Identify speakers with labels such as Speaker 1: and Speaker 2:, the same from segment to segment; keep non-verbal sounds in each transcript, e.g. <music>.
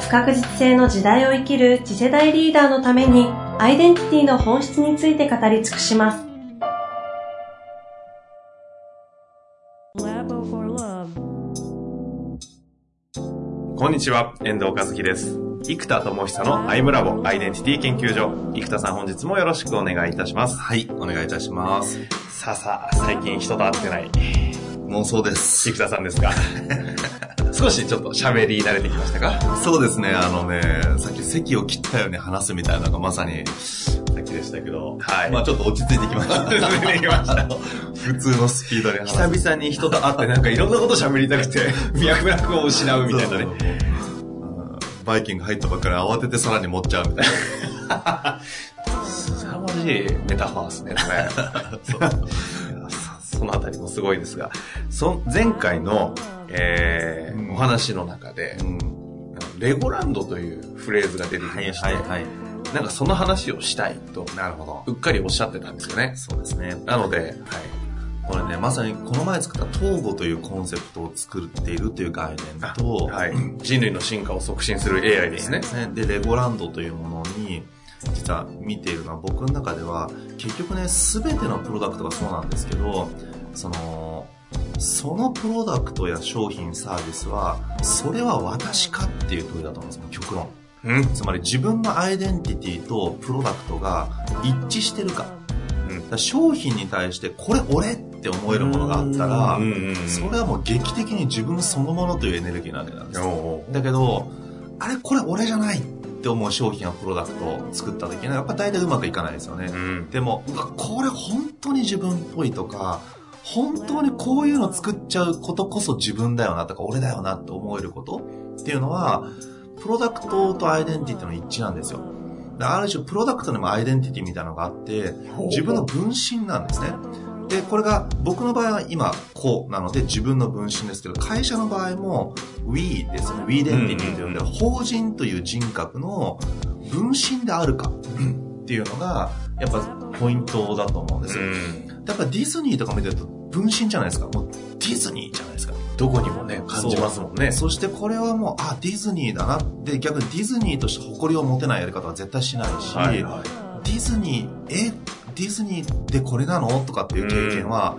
Speaker 1: 不確実性の時代を生きる次世代リーダーのためにアイデンティティの本質について語り尽くします。
Speaker 2: こんにちは、遠藤和樹です。生田智久のアイムラボアイデンティティ研究所。生田さん本日もよろしくお願いいたします。
Speaker 3: はい、お願いいたします。
Speaker 2: さあさあ、最近人と会ってない。
Speaker 3: 妄想です。
Speaker 2: 生田さんですか？<laughs> 少しちょっと喋り慣れてきましたか？
Speaker 3: そうですね、あのね、さっき席を切ったように話すみたいなのがまさに、さっきでしたけど、はい。まあちょっと落ち着いてきました。落ち着いてきました。普通のスピードに
Speaker 2: 話す。久々に人と会ってなんかいろんなこと喋りたくて、<laughs> 脈絡を失うみたいなね。
Speaker 3: バイキング入ったばっかり慌ててさらに持っちゃうみたい
Speaker 2: な。<laughs> 凄まじいメタファーですね、これ。そのあたりもすごいですが、そ前回のえー、お話の中で、うん、レゴランドというフレーズが出てきまして、はいはいはい、なんかその話をしたいと、なるほど。うっかりおっしゃってたんですよね。
Speaker 3: そうですね。
Speaker 2: なので、はい。
Speaker 3: これね、まさにこの前作った統合というコンセプトを作っているという概念と、
Speaker 2: はい、人類の進化を促進する AI ですね。
Speaker 3: で、レゴランドというものに、実は見ているのは僕の中では、結局ね、すべてのプロダクトがそうなんですけど、その、そのプロダクトや商品サービスはそれは私かっていう問いだと思うんです極論、うん、つまり自分のアイデンティティとプロダクトが一致してるか,、うん、商品に対してこれ俺って思えるものがあったらそれはもう劇的に自分そのものというエネルギーなわけなんです。だけどあれこれ俺じゃないって思う商品やプロダクトを作った時にやっぱ大体うまくいかないですよね、うん、でもこれ本当に自分っぽいとか本当にこういうの作っちゃうことこそ自分だよなとか俺だよなって思えること？っていうのは、プロダクトとアイデンティティの一致なんですよ。ある種、プロダクトにもアイデンティティみたいなのがあって、自分の分身なんですね。で、これが僕の場合は今こうなので自分の分身ですけど、会社の場合も We ですよね。We デンティティと呼んでる法人という人格の分身であるかっていうのが、やっぱポイントだと思うんですよ。やっぱディズニーとか見てると分身じゃないですか。もうディズニーじゃないですか。
Speaker 2: どこにもね、感じますもんね。
Speaker 3: そしてこれはもう、あ、ディズニーだなって、逆にディズニーとして誇りを持てないやり方は絶対しないし、はいはい、ディズニー、え、ディズニーでこれなの？とかっていう経験は、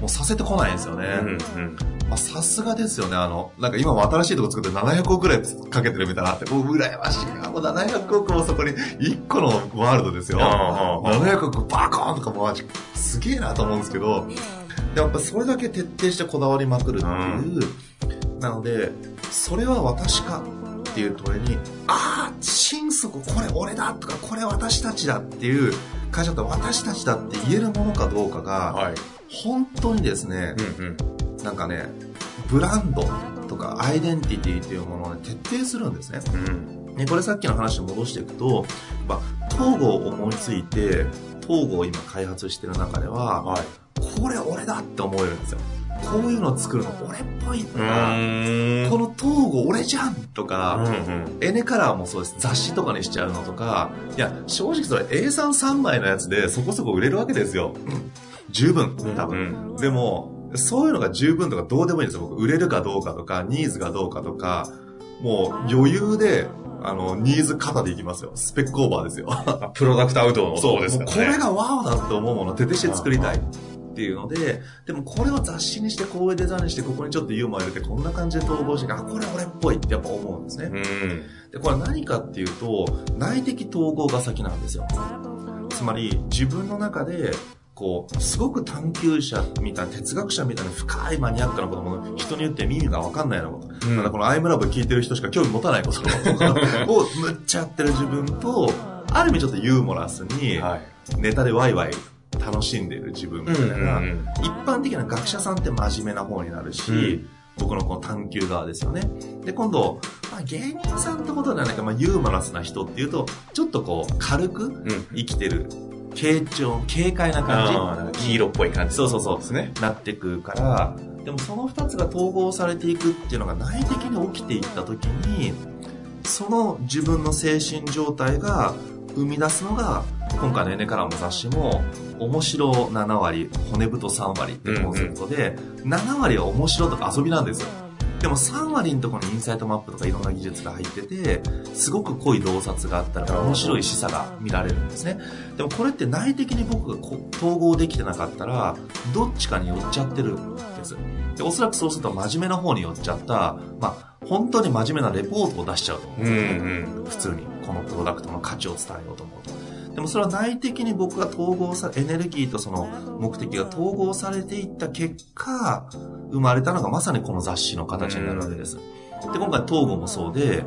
Speaker 3: もうさせてこないんですよね。まあさすがですよね。あの、なんか今も新しいとこ作って700億くらいかけてるみたいなって、もう羨ましいな。もう700億もそこに1個のワールドですよ。700億バコーンとかもすげえなと思うんですけど、やっぱそれだけ徹底してこだわりまくるっていう、うん、なのでそれは私かっていう問いにああ心底これ俺だとかこれ私たちだっていう会社って私たちだって言えるものかどうかが、はい、本当にですね、うんうん、なんかねブランドとかアイデンティティというものを、ね、徹底するんですね、うん、これさっきの話に戻していくと、まあ、統合を思いついて統合を今開発してる中では、はいこれ俺だって思えるんですよ。こういうのを作るの俺っぽいとか、この東郷俺じゃんとか、うんうん、エネカラーもそうです。雑誌とかにしちゃうのとか、いや、正直それ A33 枚のやつでそこそこ売れるわけですよ。十分、多分。でも、そういうのが十分とかどうでもいいんですよ。僕、売れるかどうかとか、ニーズがどうかとか、もう余裕で、あの、ニーズ型でいきますよ。スペックオーバーですよ。<laughs>
Speaker 2: プロダクトアウトの
Speaker 3: そうですね。これがワオだって思うものを徹底して作りたい。っていうので、でもこれを雑誌にして、こういうデザインにして、ここにちょっとユーモア入れて、こんな感じで統合して、あ、これ俺っぽいってやっぱ思うんですね。うん、で、これ何かっていうと、内的統合が先なんですよ。つまり、自分の中で、こう、すごく探求者みたいな、哲学者みたいな深いマニアックなことも、人によって耳がわかんないようなこと。うん、だこのアイムラブ聞いてる人しか興味持たないことをむっちゃやってる自分と、ある意味ちょっとユーモラスに、ネタでワイワイ楽しんでいる自分みたいな、一般的な学者さんって真面目な方になるし、うん、僕のこの探求側ですよね。で、今度、まあ、芸人さんってことではないか、まあ、ユーモラスな人っていうと、ちょっとこう、軽く生きてる、軽調、軽快な感
Speaker 2: じ。黄色っぽい感じ。
Speaker 3: そうそうそう。ですね。なってくから、でもその二つが統合されていくっていうのが内的に起きていった時に、その自分の精神状態が生み出すのが、今回のエネカラーも雑誌も、面白7割、骨太3割ってコンセプトで、うんうん、7割は面白とか遊びなんですよ。でも3割のところにインサイトマップとかいろんな技術が入ってて、すごく濃い洞察があったら面白い示唆が見られるんですね。でもこれって内的に僕が統合できてなかったら、どっちかに寄っちゃってるんです。で、おそらくそうすると真面目な方に寄っちゃった、まあ、本当に真面目なレポートを出しちゃうと思うんですよね。うんうん、普通に。このプロダクトの価値を伝えようと思うと。でもそれは内的に僕が統合さ、エネルギーとその目的が統合されていった結果、生まれたのがまさにこの雑誌の形になるわけです。で、今回統合もそうで、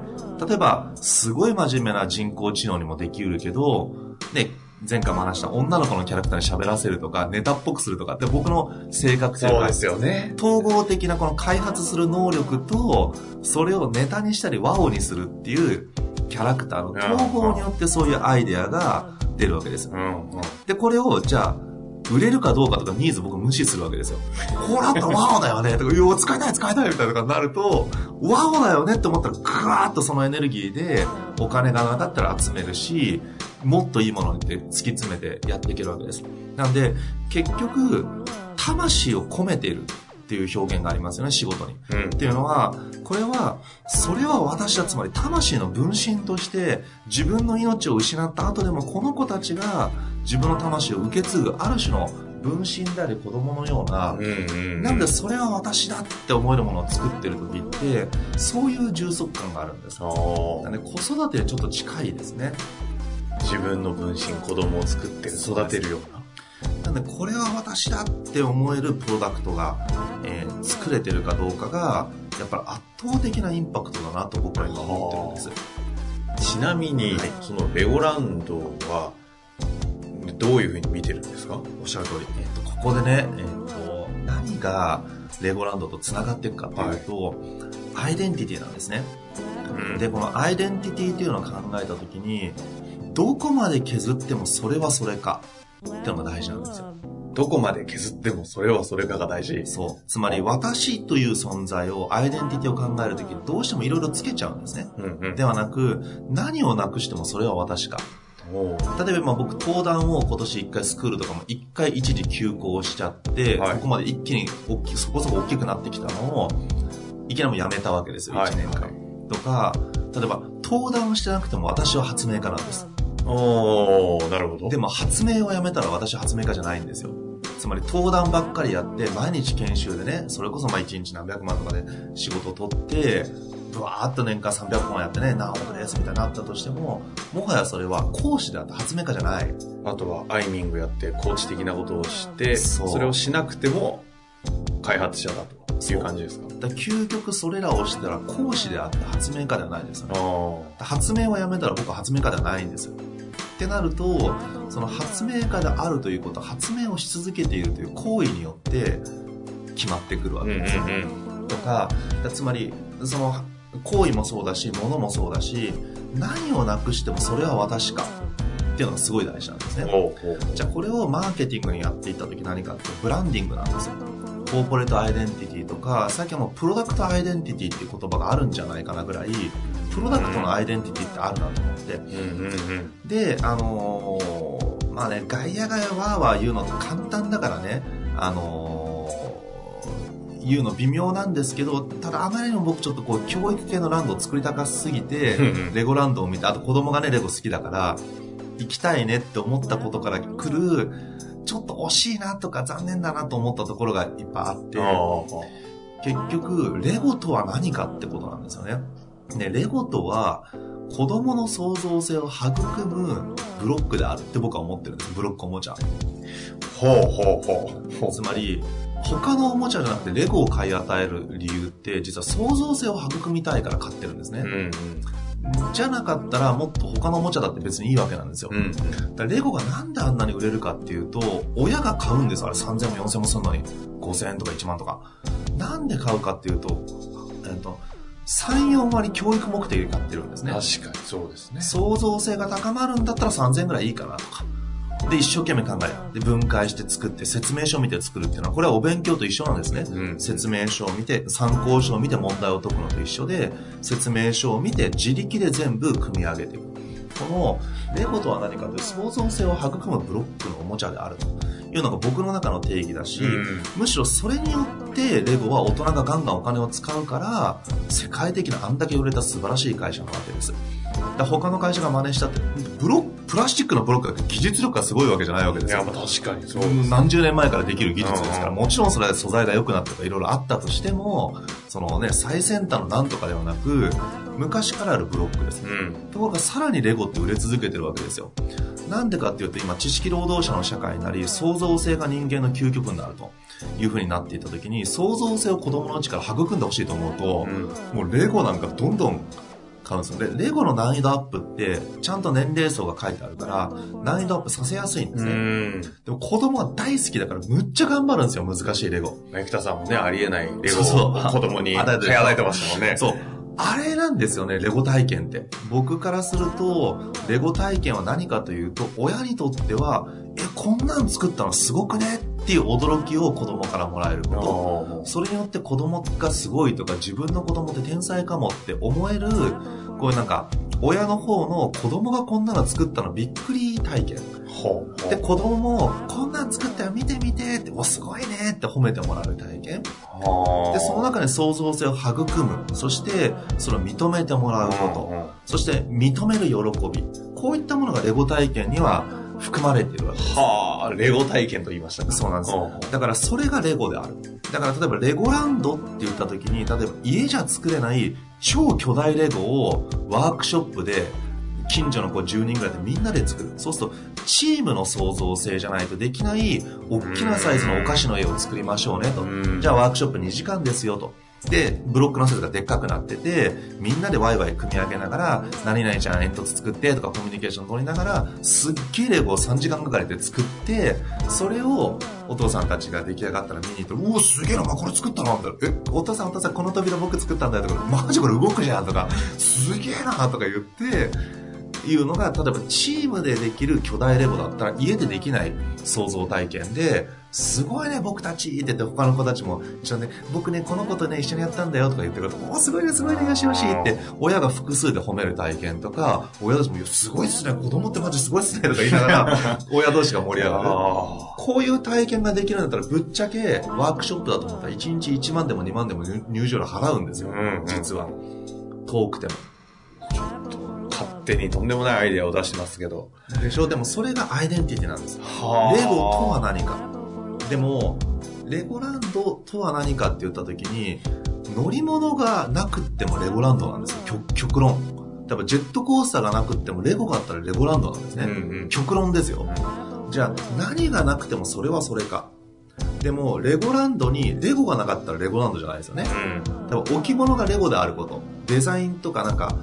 Speaker 3: 例えば、すごい真面目な人工知能にもできうるけど、ね、前回も話した女の子のキャラクターに喋らせるとか、ネタっぽくするとかって僕の性格
Speaker 2: 性そうですよね。
Speaker 3: 統合的なこの開発する能力と、それをネタにしたりワオにするっていうキャラクターの統合によってそういうアイデアが出るわけですよ。うんうん、で、これを、じゃあ、売れるかどうかとかニーズ僕無視するわけですよ。こうなったらワオだよねとか、いや、使いたい使いたいみたいななると、ワオだよねって思ったら、ぐわーっとそのエネルギーでお金がなかったら集めるし、もっといいものにって突き詰めてやっていけるわけです。なんで、結局、魂を込めているっていう表現がありますよね、仕事に。うん、っていうのは、これは、それは私だ、つまり魂の分身として、自分の命を失った後でも、この子たちが自分の魂を受け継ぐ、ある種の分身であり子供のような、なんでそれは私だって思えるものを作ってる時って、そういう充足感があるんです。なんで子育てはちょっと近いですね。
Speaker 2: 自分の分身、子供を作ってる、育てるような。
Speaker 3: でこれは私だって思えるプロダクトが、えー、作れてるかどうかがやっぱり圧倒的なインパクトだなと僕は今思ってるん
Speaker 2: です。ちなみに、はい、そのレゴランドはどういうふうに見てるんですか？
Speaker 3: おっしゃる通り、えーと、ここでね、えーと、何がレゴランドとつながっていくかというと、はい、アイデンティティなんですね、うん、でこのアイデンティティっていうのを考えた時にどこまで削ってもそれはそれかってのが大事なんですよ。
Speaker 2: どこまで削ってもそれはそれかが大事。
Speaker 3: そう。つまり私という存在を、アイデンティティを考えるときにどうしてもいろいろつけちゃうんですね。うんうん、ではなく、何をなくしてもそれは私か。例えばまあ僕登壇を今年1回スクールとかも1回一時休校しちゃって、はい、ここまで一気に大きそこそこ大きくなってきたのをいきなりもやめたわけですよ、1年間、はい、とか例えば登壇をしてなくても私は発明家なんです
Speaker 2: おなるほど。
Speaker 3: でも発明をやめたら私発明家じゃないんですよ。つまり登壇ばっかりやって、毎日研修でね、それこそまあ1日何百万とかで仕事を取って、ブワーっと年間300本やってね、何億ですみたいになったとしても、もはやそれは講師であって発明家じゃない。
Speaker 2: あとはアイミングやってコーチ的なことをしてそ、それをしなくても開発者だという感じですか？
Speaker 3: だ究極それらをしたら講師であって発明家ではないですよね。発明をやめたら僕は発明家ではないんですよ。ってなるとその発明家であるということ発明をし続けているという行為によって決まってくるわけですよ、うんうん、とかつまりその行為もそうだし物もそうだし何をなくしてもそれは私かっていうのがすごい大事なんですね。じゃあこれをマーケティングにやっていった時何かってブランディングなんですよ。コーポレートアイデンティティとか最近はもうプロダクトアイデンティティっていう言葉があるんじゃないかなぐらいプロダクトのアイデンティティってあるなと思って、であのー、まあね外野がわーわー言うのって簡単だからね。あのー、言うの微妙なんですけどただあまりにも僕ちょっとこう教育系のブランドを作りたかすぎてレゴランドを見てあと子供がねレゴ好きだから行きたいねって思ったことから来るちょっと惜しいなとか残念だなと思ったところがいっぱいあって結局レゴとは何かってことなんですよねね、レゴとは子供の創造性を育むブロックであるって僕は思ってるんです。ブロックおもちゃ。
Speaker 2: ほうほうほ
Speaker 3: う。つまり、他のおもちゃじゃなくてレゴを買い与える理由って実は創造性を育みたいから買ってるんですね。うんうんじゃなかったらもっと他のおもちゃだって別にいいわけなんですよ。
Speaker 2: うん。
Speaker 3: だレゴがなんであんなに売れるかっていうと、親が買うんですあれ3000も4000もするのに。5000円とか1万とか。なんで買うかっていうと、34割教育目的で買ってるんですね
Speaker 2: 確かにそうですね
Speaker 3: 創造性が高まるんだったら3000円ぐらいいいかなとかで、一生懸命考える。で、分解して作って、説明書を見て作るっていうのは、これはお勉強と一緒なんですね。
Speaker 2: うん、
Speaker 3: 説明書を見て、参考書を見て問題を解くのと一緒で、説明書を見て、自力で全部組み上げていく。この、レゴとは何かという創造性を育むブロックのおもちゃであるというのが僕の中の定義だし、
Speaker 2: うん、
Speaker 3: むしろそれによってレゴは大人がガンガンお金を使うから世界的なあんだけ売れた素晴らしい会社なわけです。だ他の会社が真似したってブロプラスチックのブロックだけ技術力がすごいわけじゃないわけですよ
Speaker 2: いや、まあ確かにそう
Speaker 3: 何十年前からできる技術ですから、
Speaker 2: うん
Speaker 3: もちろんそれは素材が良くなったとかいろいろあったとしても、そのね、最先端のなんとかではなく、昔からあるブロックです。
Speaker 2: うん。
Speaker 3: ところがさらにレゴって売れ続けてるわけですよ。なんでかっていうと今知識労働者の社会になり創造性が人間の究極になるという風になっていった時に創造性を子供のうちから育んでほしいと思うと、
Speaker 2: うん。
Speaker 3: もうレゴなんかどんどん買うんですよ。で、レゴの難易度アップってちゃんと年齢層が書いてあるから難易度アップさせやすいんですね。
Speaker 2: うん。
Speaker 3: でも子供は大好きだからむっちゃ頑張るんですよ、難しいレゴ。
Speaker 2: 生田さんもね、ありえないレゴを子供に <laughs> 手与えてましたもんね。
Speaker 3: そう。あれなんですよね、レゴ体験って。僕からすると、レゴ体験は何かというと、親にとっては、え、こんなん作ったのすごくねっていう驚きを子供からもらえること。それによって子供がすごいとか、自分の子供って天才かもって思える、こういうなんか、親の方の子供がこんなの作ったのびっくり体験。
Speaker 2: ほうほう。
Speaker 3: で、子供も、こんなん作ったよ、見て見てって、お、すごいねって褒めてもらう体験。
Speaker 2: はあ
Speaker 3: で、その中で創造性を育む。そして、それを認めてもらうこと。
Speaker 2: うんうん
Speaker 3: そして、認める喜び。こういったものがレゴ体験には含まれているわけです。
Speaker 2: はあ、レゴ体験と言いましたか。
Speaker 3: そうなんです
Speaker 2: うんうん
Speaker 3: だからそれがレゴである。だから例えばレゴランドって言った時に、例えば家じゃ作れない超巨大レゴをワークショップで近所の子10人ぐらいでみんなで作る。そうするとチームの創造性じゃないとできない大きなサイズのお菓子の絵を作りましょうねと
Speaker 2: うん。
Speaker 3: じゃあワークショップ2時間ですよと。で、ブロックのサイズがでっかくなってて、みんなでワイワイ組み上げながら、何々ちゃん煙突作ってとかコミュニケーション取りながら、すっげえレゴを3時間かかりで作って、それをお父さんたちが出来上がったら見に行って、うお、すげえな、これ作ったのみたいな。え、お父さんお父さんこの扉僕作ったんだよとか、マジこれ動くじゃんとか、すげえなとか言って、いうのが、例えばチームでできる巨大レゴだったら家でできない創造体験で、すごいね、僕たちって言って他の子たちも一緒にね、僕ね、この子とね、一緒にやったんだよとか言ってくると、おすごいね、すごいね、よしよしって、親が複数で褒める体験とか、親たちも、すごいっすね、子供ってマジすごいっすね、とか言いながら、<laughs> 親同士が盛り上がる。
Speaker 2: あ
Speaker 3: こういう体験ができるんだったら、ぶっちゃけワークショップだと思ったら、1日1万でも2万でも入入場料払うんですよ、
Speaker 2: うんうん
Speaker 3: 実は。遠くても。
Speaker 2: あ。勝手にとんでもないアイデアを出してますけど。
Speaker 3: でしょ？でもそれがアイデンティティなんです。
Speaker 2: は
Speaker 3: レゴとは何か。でも、レゴランドとは何かって言った時に、乗り物がなくってもレゴランドなんですよ。極極論。多分ジェットコースターがなくってもレゴがあったらレゴランドなんですね。
Speaker 2: うんうん
Speaker 3: 極論ですよ。じゃあ何がなくてもそれはそれか。でも、レゴランドにレゴがなかったらレゴランドじゃないですよね。
Speaker 2: うん。
Speaker 3: 多分置物がレゴであること。デザインとかなんか、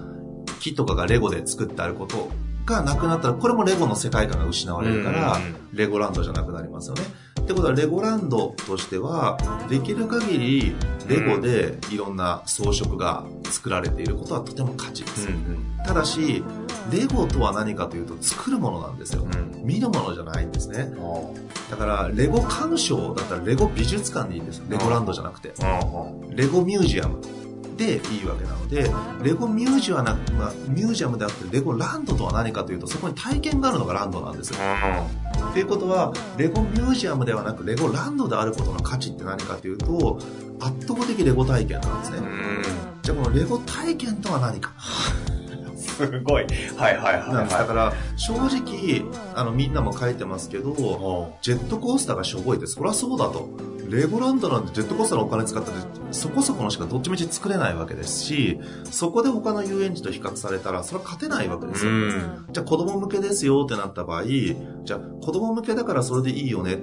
Speaker 3: 木とかがレゴで作ってあることがなくなったら、これもレゴの世界観が失われるから、レゴランドじゃなくなりますよね。ってことは、レゴランドとしては、できる限り、レゴでいろんな装飾が作られていることはとても価値です。ただし、レゴとは何かというと、作るものなんですよ。
Speaker 2: うん。
Speaker 3: 見るものじゃないんですね。
Speaker 2: あ
Speaker 3: だから、レゴ鑑賞だったらレゴ美術館でいいんです。レゴランドじゃなくて。
Speaker 2: あ。
Speaker 3: レゴミュージアムでいいわけなので、レゴミュージアムな、まあ、ミュージアムであって、レゴランドとは何かというと、そこに体験があるのがランドなんですよ。っていうことは、レゴミュージアムではなく、レゴランドであることの価値って何かというと、圧倒的レゴ体験なんですね。
Speaker 2: うん。
Speaker 3: じゃあこのレゴ体験とは何か？
Speaker 2: すごい。はいはいはい
Speaker 3: なんです。だ
Speaker 2: は
Speaker 3: から、正直、あの、みんなも書いてますけど、
Speaker 2: い。
Speaker 3: ジェットコースターがしょぼいって、そりゃそうだと。レゴランドなんてジェットコースターのお金使ったら、そこそこのしかどっちみち作れないわけですし、そこで他の遊園地と比較されたら、それは勝てないわけですよ。
Speaker 2: うん。
Speaker 3: じゃあ子供向けですよってなった場合、じゃあ子供向けだからそれでいいよね。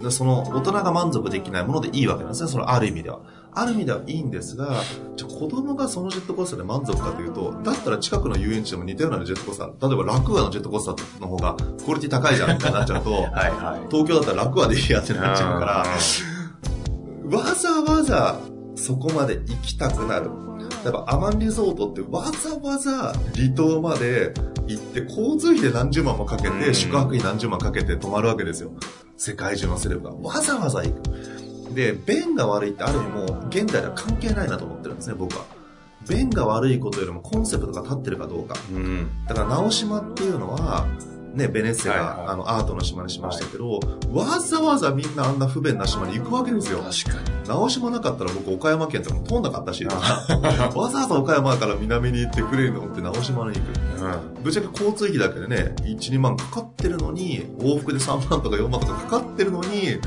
Speaker 3: でその大人が満足できないものでいいわけなんですね。そのある意味では。ある意味ではいいんですが、じゃ子供がそのジェットコースターで満足かというと、だったら近くの遊園地でも似たようなジェットコースター、例えばラクーアのジェットコースターの方がクオリティ高いじゃんってなっちゃうと、<laughs>
Speaker 2: はいはい。
Speaker 3: 東京だったらラクーアでいいやってなっちゃうから、わざわざそこまで行きたくなる。例えばアマンリゾートってわざわざ離島まで行って交通費で何十万もかけて、
Speaker 2: うん
Speaker 3: 宿泊費何十万かけて泊まるわけですよ。世界中のセレブが。わざわざ行く。で、便が悪いってある意味もう現代では関係ないなと思ってるんですね、僕は。便が悪いことよりもコンセプトが立ってるかどうか。
Speaker 2: うん。
Speaker 3: だから直島っていうのは、ね、ベネッセが、
Speaker 2: はいはい
Speaker 3: あのアートの島にしましたけど、わざわざみんなあんな不便な島に行くわけですよ。
Speaker 2: 確かに。
Speaker 3: 直島なかったら僕岡山県とかも通んなかったし、<laughs> わざわざ岡山から南に行ってクレーン乗って直島に行く。
Speaker 2: うん。
Speaker 3: ぶっちゃけ交通費だけでね、1、2万かかってるのに、往復で3万とか4万とかかかってるのに、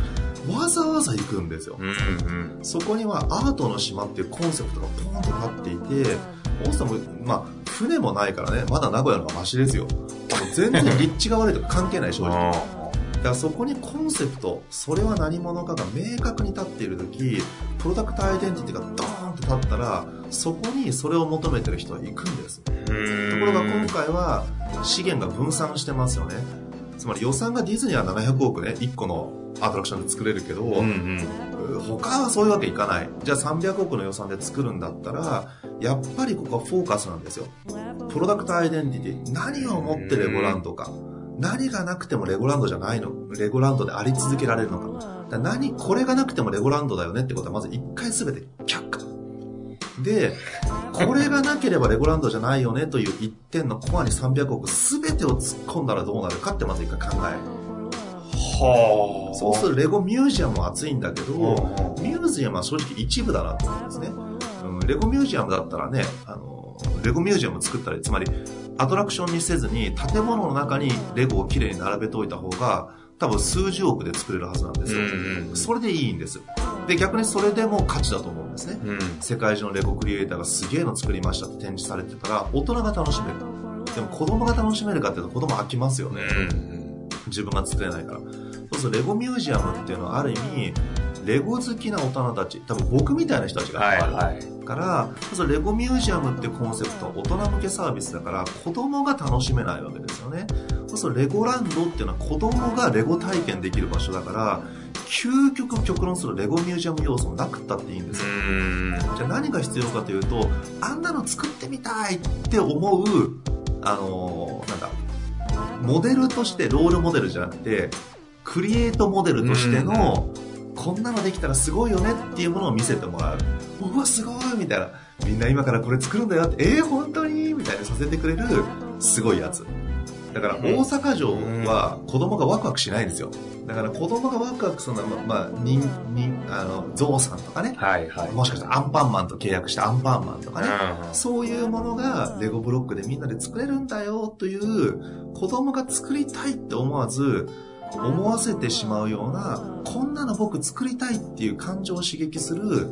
Speaker 3: わざわざ行くんですよ。
Speaker 2: うんうん。
Speaker 3: そこにはアートの島っていうコンセプトがポンと立っていて、大阪も、まあ、船もないからね、まだ名古屋の方がマシですよ。全然立地が悪いとか関係ない、正直。だからそこにコンセプト、それは何者かが明確に立っている時プロダクトアイデンティティがドーンと立ったら、そこにそれを求めてる人は行くんです。と
Speaker 2: と
Speaker 3: ころが今回は資源が分散してますよね。つまり予算がディズニーは700億ね、1個のアトラクションで作れるけど、
Speaker 2: うんうん。
Speaker 3: 他はそういうわけいかない。じゃあ300億の予算で作るんだったら、やっぱりここはフォーカスなんですよ。プロダクトアイデンティティ。何を持ってレゴランドか。何がなくてもレゴランドじゃないの。レゴランドであり続けられるのか。か何、これがなくてもレゴランドだよねってことはまず一回すべて却下。で、これがなければレゴランドじゃないよねという一点のコアに300億すべてを突っ込んだらどうなるかってまず一回考える。
Speaker 2: はあ。
Speaker 3: そうするとレゴミュージアムは熱いんだけど、
Speaker 2: うん
Speaker 3: ミュージアムは正直一部だなと思うんですね。うん、レゴミュージアムだったらね、あの、レゴミュージアム作ったり、つまりアトラクションにせずに建物の中にレゴをきれいに並べておいた方が、多分数十億で作れるはずなんですよ。
Speaker 2: うんうん
Speaker 3: それでいいんです。で、逆にそれでも価値だと思うんですね。
Speaker 2: うん。
Speaker 3: 世界中のレゴクリエイターがすげえの作りましたって展示されてたら、大人が楽しめる。でも子供が楽しめるかっていうと子供飽きますよね。
Speaker 2: うん。
Speaker 3: 自分が作れないから。そうするとレゴミュージアムっていうのはある意味、レゴ好きな大人たち、多分僕みたいな人たちが
Speaker 2: はい
Speaker 3: 集まる
Speaker 2: はい。
Speaker 3: から、そうするとレゴミュージアムってコンセプトは大人向けサービスだから子供が楽しめないわけですよね。そうするとレゴランドっていうのは子供がレゴ体験できる場所だから、究極極論するレゴミュージアム要素もなくったっていいんですよ。
Speaker 2: うん。
Speaker 3: じゃあ何が必要かというと、あんなの作ってみたいって思う、あのーなんだ、モデルとしてロールモデルじゃなくて、クリエイトモデルとしての、こんなのできたらすごいよねっていうものを見せてもらう。うわ、すごいみたいな。みんな今からこれ作るんだよって、えー、本当に？みたいなさせてくれる、すごいやつ。だから大阪城は子供がワクワクしないんですよ。だから子供がワクワクするのは、まあ、人、人、あの、ゾウさんとかね。
Speaker 2: はいはい。
Speaker 3: もしかしたらアンパンマンと契約したアンパンマンとかね。
Speaker 2: う
Speaker 3: そういうものがレゴブロックでみんなで作れるんだよという子供が作りたいって思わず思わせてしまうようなこんなの僕作りたいっていう感情を刺激する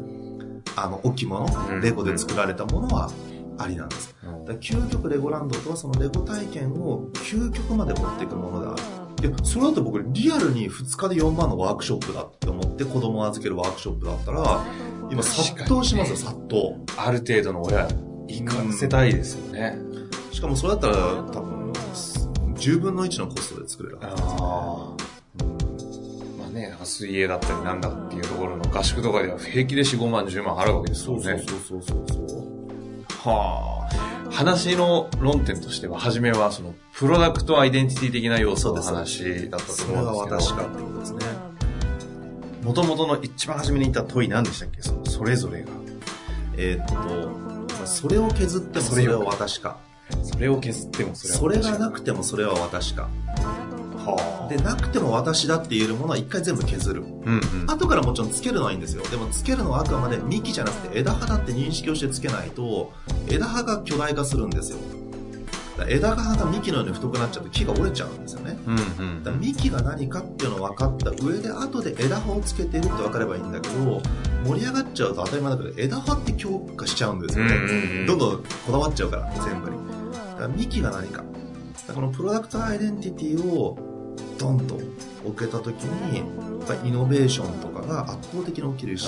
Speaker 3: あの置物
Speaker 2: うん
Speaker 3: レゴで作られたものはありなんです。
Speaker 2: ん。
Speaker 3: だから究極レゴランドとはそのレゴ体験を究極まで持っていくものである。で、それだと僕リアルに2日で4万のワークショップだって思って子供を預けるワークショップだったら今殺到しますよ、殺到。
Speaker 2: ある程度の親、行かせたいですよね。
Speaker 3: しかもそれだったら多分10分の1のコストで作れるはずです
Speaker 2: ああ。まあね、なんか水泳だったりなんだっていうところの合宿とかでは平気で4、5万、10万払うわけですよね。
Speaker 3: そうそうそうそう
Speaker 2: はあ。話の論点としては、初めはその、プロダクトアイデンティティ的な要素の話だったと
Speaker 3: それは
Speaker 2: 思うんですけど。
Speaker 3: 私かってことですね
Speaker 2: もともとの一番初めに言った問い何でしたっけその、それぞれが。
Speaker 3: えーっとまあそれを削ってもそれは私か
Speaker 2: それを削ってもそれは
Speaker 3: それ
Speaker 2: 私
Speaker 3: がなくてもそれは私か
Speaker 2: はあ。
Speaker 3: でなくても私だって言えるものは一回全部削る。
Speaker 2: うんうん。
Speaker 3: 後からもちろんつけるのはいいんですよ。でもつけるのはあくまで幹じゃなくて枝葉だって認識をしてつけないと枝葉が巨大化するんですよ。枝葉が幹のように太くなっちゃうと木が折れちゃうんですよね。
Speaker 2: うんうん
Speaker 3: だから幹が何かっていうのを分かった上で後で枝葉をつけてるって分かればいいんだけど盛り上がっちゃうと当たり前だけど枝葉って強化しちゃうんですよね、
Speaker 2: うんうんうん。
Speaker 3: どんどんこだわっちゃうから全部に。だから幹が何か。このプロダクトアイデンティティをドンと置けた時にやっぱりイノベーションとかが圧倒的に起きるし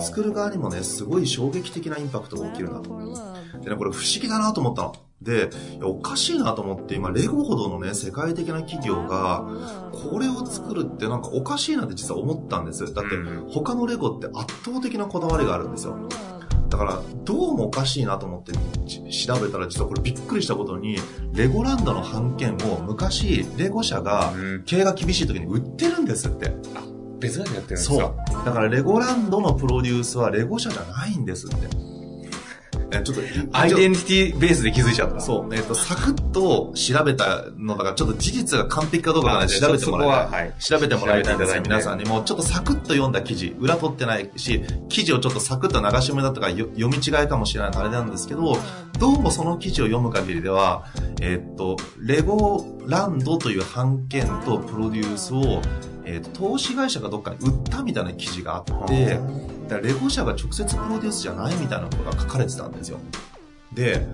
Speaker 3: 作る側にもねすごい衝撃的なインパクトが起きるなとでねこれ不思議だなと思ったの。でおかしいなと思って今レゴほどのね世界的な企業がこれを作るってなんかおかしいなって実は思ったんです。だって他のレゴって圧倒的なこだわりがあるんですよだから、どうもおかしいなと思って調べたら、実はこれびっくりしたことに、レゴランドの版権を昔、レゴ社が経営が厳しい時に売ってるんですって。
Speaker 2: 別にやってるんです
Speaker 3: か？
Speaker 2: そう。
Speaker 3: だからレゴランドのプロデュースはレゴ社じゃないんですって。えちょっと、
Speaker 2: アイデンティティベースで気づいちゃった。
Speaker 3: そう。えっ、と、サクッと調べたのだから、ちょっと事実が完璧かどうかね、調べてもらいたい。調べてもらいたいんですよ、皆さんにも。ちょっとサクッと読んだ記事、裏取ってないし、記事をちょっとサクッと流し読みだったから読み違いかもしれないあれなんですけど、どうもその記事を読む限りでは、えっ、と、レゴランドという版権とプロデュースを、えっ、と、投資会社がどっかに売ったみたいな記事があって、レゴ社が直接プロデュースじゃないみたいなことが書かれてたんですよ。で、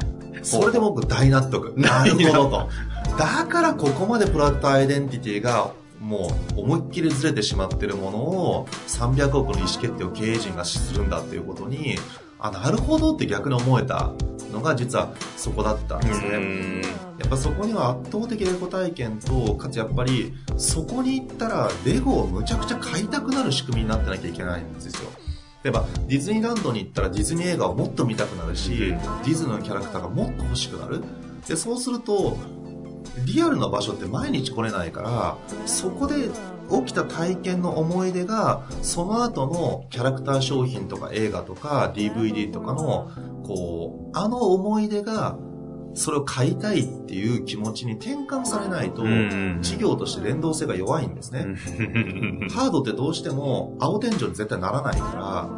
Speaker 3: それで僕大納得。<laughs> なるほどと。だからここまでプロダクトアイデンティティがもう思いっきりずれてしまってるものを300億の意思決定を経営陣がするんだっていうことに、あ、なるほどって逆に思えたのが実はそこだったんですね。やっぱそこには圧倒的レゴ体験と、かつやっぱりそこに行ったらレゴをむちゃくちゃ買いたくなる仕組みになってなきゃいけないんですよ。例えばディズニーランドに行ったらディズニー映画をもっと見たくなるし、ディズニーのキャラクターがもっと欲しくなる。で、そうすると、リアルな場所って毎日来れないから、そこで起きた体験の思い出が、その後のキャラクター商品とか映画とか DVD とかの、こう、あの思い出が、それを買いたいっていう気持ちに転換されないと、事業として連動性が弱いんですね。ハードってどうしても青天井に絶対ならないから、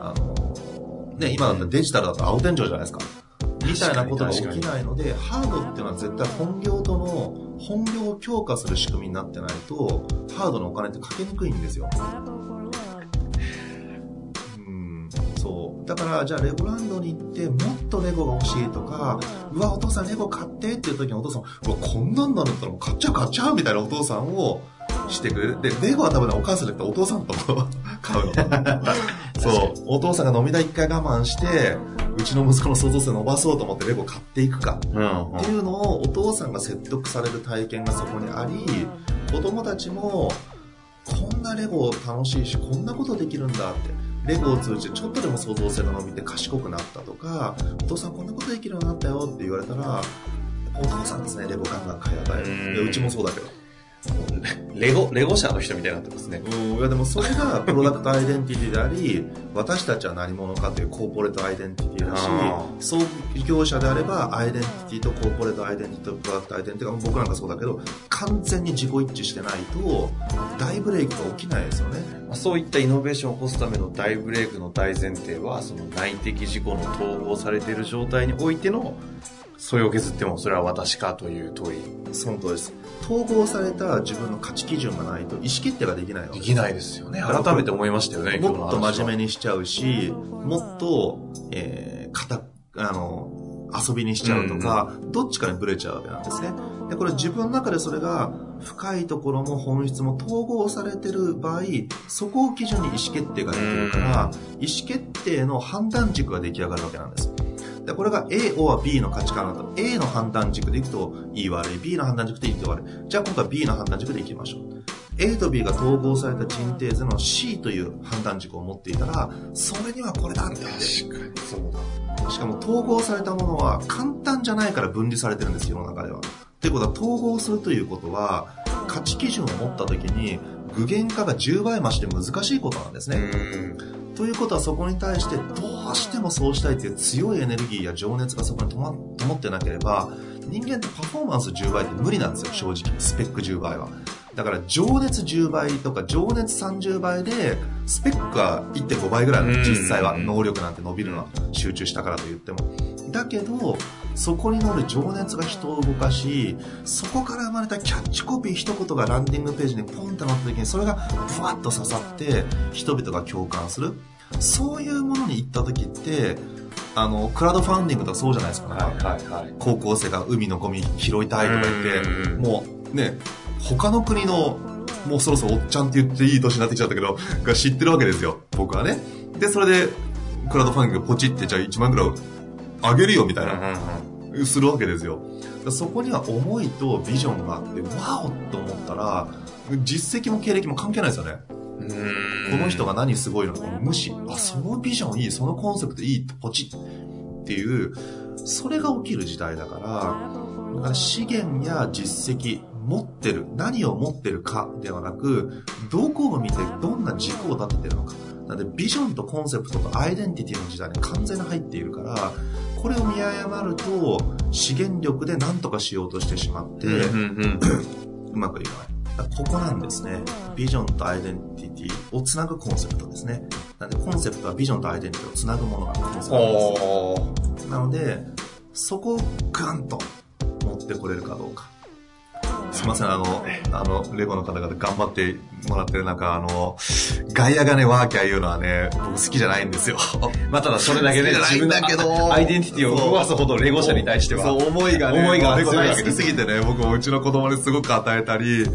Speaker 3: あの、ね、今だったらデジタルだと青天井じゃないですか。みたいなことが起きないので、ハードっていうのは絶対本業との、本業を強化する仕組みになってないと、ハードのお金ってかけにくいんですよ。うん、そう。だから、じゃあレゴランドに行って、もっとレゴが欲しいとか、うわ、お父さんレゴ買ってっていう時にお父さん、うわ、こんなんなるんだったら買っちゃう買っちゃうみたいなお父さんをしてくれる。で、レゴは多分ね、お母さんじゃなくてお父さんと買うの。<laughs> そう。お父さんが飲み代一回我慢して、うちの息子の創造性伸ばそうと思ってレゴ買っていくか。っていうのをお父さんが説得される体験がそこにあり、子供たちも、こんなレゴ楽しいし、こんなことできるんだって。レゴを通じてちょっとでも創造性が伸びて賢くなったとか、お父さんこんなことできるようになったよって言われたら、お父さんですね、レゴガンガン買い与える。うちもそうだけど。
Speaker 2: レゴ、レゴ社の人みたいになってますね。
Speaker 3: うん、いやでもそれが <laughs> プロダクトアイデンティティであり、私たちは何者かというコーポレートアイデンティティだし、創業者であればアイデンティティとコーポレートアイデンティティとプロダクトアイデンティティが僕なんかそうだけど、完全に自己一致してないと、大ブレイクが起きないですよね。
Speaker 2: そういったイノベーションを起こすための大ブレイクの大前提は、その内的自己の統合されている状態においての、それを削ってもそれは私かという問い。
Speaker 3: その通りです。統合された自分の価値基準がないと意思決定ができないわけ
Speaker 2: できないですよね。改めて思いましたよね。
Speaker 3: もっと真面目にしちゃうし、もっと、えー、かた、あの、遊びにしちゃうとか、うん、どっちかにブレちゃうわけなんですね。で、これ自分の中でそれが深いところも本質も統合されてる場合、そこを基準に意思決定ができるから、意思決定の判断軸が出来上がるわけなんです。で、これが A or B の価値観だと、A の判断軸でいくといい悪い、B の判断軸でいいと悪い。じゃあ今回 B の判断軸でいきましょう。A と B が統合された人定図の C という判断軸を持っていたら、それにはこれだって言って。
Speaker 2: 確かにそうだ。
Speaker 3: しかも統合されたものは簡単じゃないから分離されてるんです、世の中では。ということは統合するということは、価値基準を持った時に具現化が10倍増して難しいことなんですね。ということはそこに対してどうしてもそうしたいという強いエネルギーや情熱がそこに灯ってなければ人間ってパフォーマンス10倍って無理なんですよ正直。スペック10倍は。だから情熱10倍とか情熱30倍でスペックは1.5倍ぐらいの。実際は。能力なんて伸びるのは集中したからと言ってもだけどそこに乗る情熱が人を動かしそこから生まれたキャッチコピー一言がランディングページにポンって載った時にそれがふわっと刺さって人々が共感する。そういうものに行った時ってあのクラウドファンディングとかそうじゃないですか、
Speaker 2: はいはいはい、
Speaker 3: 高校生が海のゴミ拾いたいとか言ってもうね他の国の、もうそろそろおっちゃんって言っていい年になってきちゃったけど、が知ってるわけですよ、僕はね。で、それで、クラウドファンディングポチって、じゃあ1万ぐらいあげるよ、みたいな、するわけですよ。そこには思いとビジョンがあって、わおと思ったら、実績も経歴も関係ないですよね。この人が何すごいのか、無視。あ、そのビジョンいい、そのコンセプトいい、ポチっていう、それが起きる時代だから、だから資源や実績、持ってる、何を持ってるかではなく、どこを見てどんな軸を立ててるのか。なんでビジョンとコンセプトとアイデンティティの時代に完全に入っているから、これを見誤ると資源力で何とかしようとしてしまって、うまくいかない。ここなんですね。ビジョンとアイデンティティをつなぐコンセプトですね。なんでコンセプトはビジョンとアイデンティティをつなぐものがコンセプトなんです。なので、そこをガンと持ってこれるかどうか。すいません、あの、あの、レゴの方々頑張ってもらってる中、あの、外野がね、ワーキャー言うのはね、僕好きじゃないんですよ。<laughs>
Speaker 2: まあ、ただそれだけね、
Speaker 3: 自分だけど、
Speaker 2: アイデンティティを動かすほどレゴ社に対しては。
Speaker 3: そう、思いがね、
Speaker 2: 思いが
Speaker 3: レゴ大好きすぎてね、僕もうちの子供にすごく与えたり、連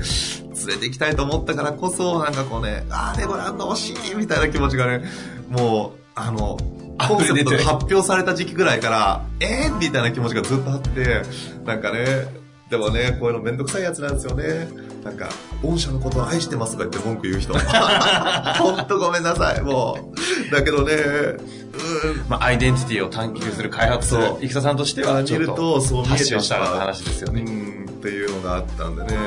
Speaker 3: れて行きたいと思ったからこそ、なんかこうね、あー、レゴランド惜しいみたいな気持ちがね、もう、あの、コンセプトが発表された時期ぐらいから、えーみたいな気持ちがずっとあって、なんかね、でもね、こういうのめんどくさいやつなんですよね。なんか、御社のことを愛してますとか言って文句言う人。<laughs> ほんとごめんなさい、もう。だけどね、うん、
Speaker 2: まあ、アイデンティティを探求する、開発する
Speaker 3: そう、
Speaker 2: 生田さんとしては、
Speaker 3: 見るとそう見え
Speaker 2: 発
Speaker 3: てしまう
Speaker 2: 信した話ですよね。
Speaker 3: うん、っていうのがあったんでね、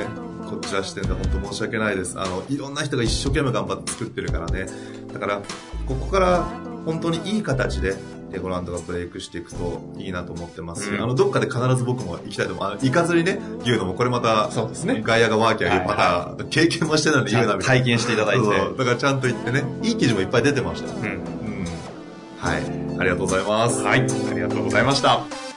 Speaker 3: こっちら視点で本当申し訳ないです。あの、いろんな人が一生懸命頑張って作ってるからね。だから、ここから本当にいい形で、レゴランドがブレイクしていくといいなと思ってますし、
Speaker 2: うん
Speaker 3: あの、どっかで必ず僕も行きたいと思う。あの、行かずにね、言うのも、これまた、
Speaker 2: そうですね
Speaker 3: 外野がワーキャー言うパターン、経験もしてないので言うなみたいな。
Speaker 2: 体験していただいて。
Speaker 3: だからちゃんと言ってね、いい記事もいっぱい出てました。
Speaker 2: うん。
Speaker 3: うん。はい。ありがとうございます。
Speaker 2: はい、ありがとうございました。